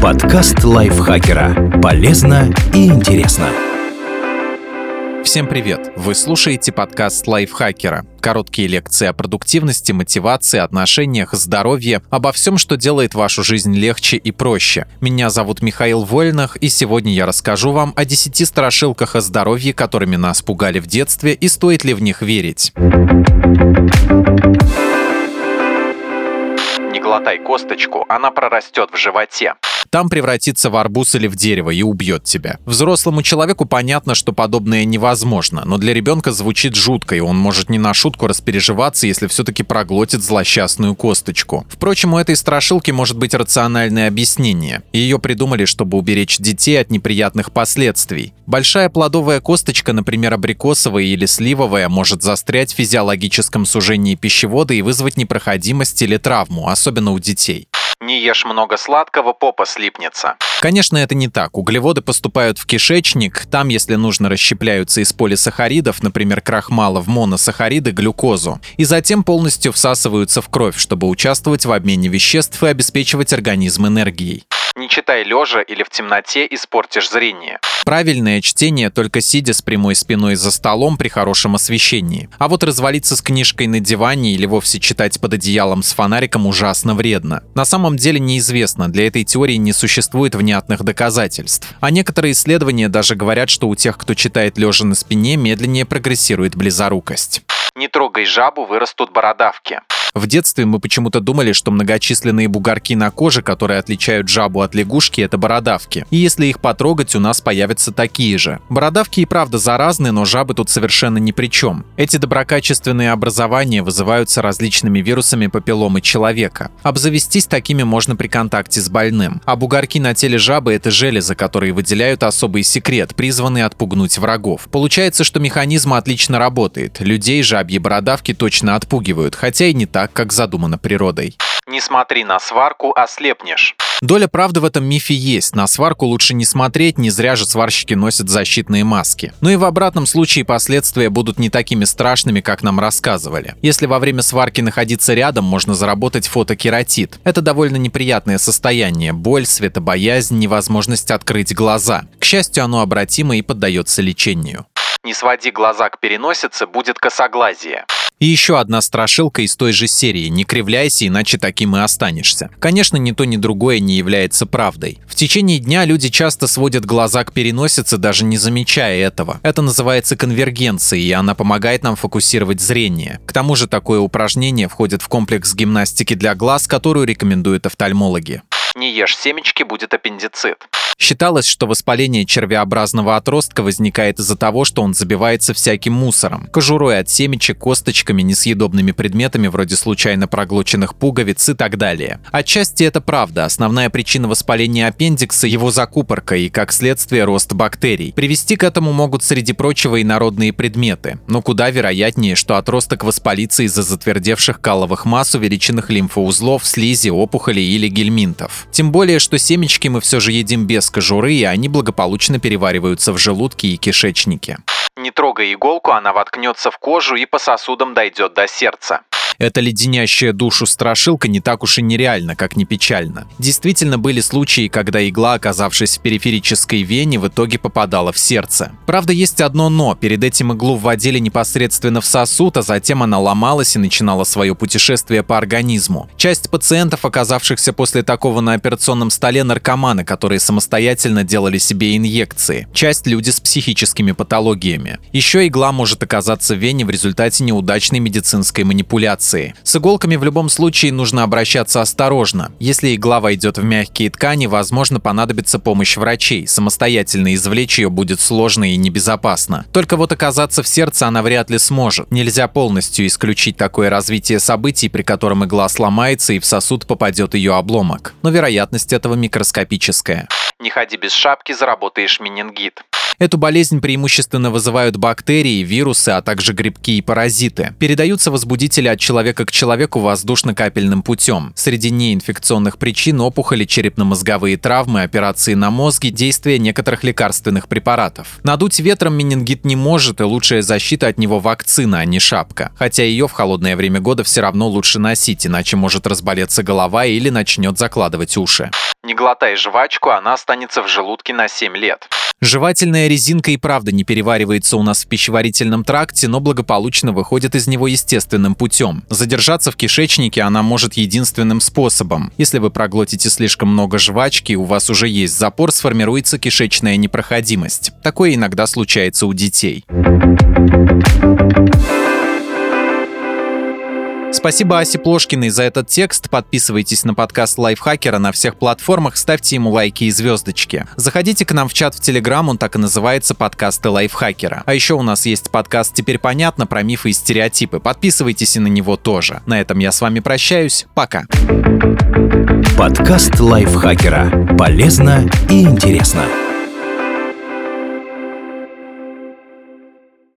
Подкаст лайфхакера. Полезно и интересно. Всем привет! Вы слушаете подкаст лайфхакера. Короткие лекции о продуктивности, мотивации, отношениях, здоровье, обо всем, что делает вашу жизнь легче и проще. Меня зовут Михаил Вольнах, и сегодня я расскажу вам о 10 страшилках о здоровье, которыми нас пугали в детстве, и стоит ли в них верить. Не глотай косточку, она прорастет в животе. Там превратится в арбуз или в дерево и убьет тебя. Взрослому человеку понятно, что подобное невозможно, но для ребенка звучит жутко, и он может не на шутку распереживаться, если все-таки проглотит злосчастную косточку. Впрочем, у этой страшилки может быть рациональное объяснение. Ее придумали, чтобы уберечь детей от неприятных последствий. Большая плодовая косточка, например, абрикосовая или сливовая, может застрять в физиологическом сужении пищевода и вызвать непроходимость или травму, особенно у детей. Не ешь много сладкого, попа слипнется. Конечно, это не так. Углеводы поступают в кишечник, там, если нужно, расщепляются из полисахаридов, например, крахмала в моносахариды, глюкозу, и затем полностью всасываются в кровь, чтобы участвовать в обмене веществ и обеспечивать организм энергией. Не читай лежа или в темноте, испортишь зрение. Правильное чтение только сидя с прямой спиной за столом при хорошем освещении. А вот развалиться с книжкой на диване или вовсе читать под одеялом с фонариком ужасно вредно. На самом деле неизвестно, для этой теории не существует внятных доказательств. А некоторые исследования даже говорят, что у тех, кто читает лежа на спине, медленнее прогрессирует близорукость. Не трогай жабу, вырастут бородавки. В детстве мы почему-то думали, что многочисленные бугорки на коже, которые отличают жабу от лягушки, это бородавки. И если их потрогать, у нас появятся такие же. Бородавки и правда заразны, но жабы тут совершенно ни при чем. Эти доброкачественные образования вызываются различными вирусами папилломы человека. Обзавестись такими можно при контакте с больным. А бугорки на теле жабы – это железы, которые выделяют особый секрет, призванный отпугнуть врагов. Получается, что механизм отлично работает. Людей жабьи бородавки точно отпугивают, хотя и не так так, как задумано природой. Не смотри на сварку, ослепнешь. Доля правды в этом мифе есть. На сварку лучше не смотреть, не зря же сварщики носят защитные маски. Но и в обратном случае последствия будут не такими страшными, как нам рассказывали. Если во время сварки находиться рядом, можно заработать фотокератит. Это довольно неприятное состояние. Боль, светобоязнь, невозможность открыть глаза. К счастью, оно обратимо и поддается лечению. Не своди глаза к переносице, будет косоглазие. И еще одна страшилка из той же серии «Не кривляйся, иначе таким и останешься». Конечно, ни то, ни другое не является правдой. В течение дня люди часто сводят глаза к переносице, даже не замечая этого. Это называется конвергенцией, и она помогает нам фокусировать зрение. К тому же такое упражнение входит в комплекс гимнастики для глаз, которую рекомендуют офтальмологи. Не ешь семечки, будет аппендицит. Считалось, что воспаление червеобразного отростка возникает из-за того, что он забивается всяким мусором. Кожурой от семечек, косточками, несъедобными предметами вроде случайно проглоченных пуговиц и так далее. Отчасти это правда. Основная причина воспаления аппендикса – его закупорка и, как следствие, рост бактерий. Привести к этому могут, среди прочего, и народные предметы. Но куда вероятнее, что отросток воспалится из-за затвердевших каловых масс, увеличенных лимфоузлов, слизи, опухолей или гельминтов. Тем более, что семечки мы все же едим без кожуры, и они благополучно перевариваются в желудке и кишечнике. Не трогай иголку, она воткнется в кожу и по сосудам дойдет до сердца. Эта леденящая душу страшилка не так уж и нереальна, как не печально. Действительно были случаи, когда игла, оказавшись в периферической вене, в итоге попадала в сердце. Правда, есть одно «но». Перед этим иглу вводили непосредственно в сосуд, а затем она ломалась и начинала свое путешествие по организму. Часть пациентов, оказавшихся после такого на операционном столе, наркоманы, которые самостоятельно делали себе инъекции. Часть – люди с психическими патологиями. Еще игла может оказаться в вене в результате неудачной медицинской манипуляции операции. С иголками в любом случае нужно обращаться осторожно. Если игла войдет в мягкие ткани, возможно понадобится помощь врачей. Самостоятельно извлечь ее будет сложно и небезопасно. Только вот оказаться в сердце она вряд ли сможет. Нельзя полностью исключить такое развитие событий, при котором игла сломается и в сосуд попадет ее обломок. Но вероятность этого микроскопическая. Не ходи без шапки, заработаешь менингит. Эту болезнь преимущественно вызывают бактерии, вирусы, а также грибки и паразиты. Передаются возбудители от человека к человеку воздушно-капельным путем. Среди неинфекционных причин опухоли, черепно-мозговые травмы, операции на мозге, действие некоторых лекарственных препаратов. Надуть ветром менингит не может, и лучшая защита от него вакцина, а не шапка. Хотя ее в холодное время года все равно лучше носить, иначе может разболеться голова или начнет закладывать уши. Не глотай жвачку, она останется в желудке на 7 лет. Жевательная резинка и правда не переваривается у нас в пищеварительном тракте, но благополучно выходит из него естественным путем. Задержаться в кишечнике она может единственным способом. Если вы проглотите слишком много жвачки, у вас уже есть запор, сформируется кишечная непроходимость. Такое иногда случается у детей. Спасибо Асе Плошкиной за этот текст. Подписывайтесь на подкаст Лайфхакера на всех платформах, ставьте ему лайки и звездочки. Заходите к нам в чат в Телеграм, он так и называется «Подкасты Лайфхакера». А еще у нас есть подкаст «Теперь понятно» про мифы и стереотипы. Подписывайтесь и на него тоже. На этом я с вами прощаюсь. Пока. Подкаст Лайфхакера. Полезно и интересно.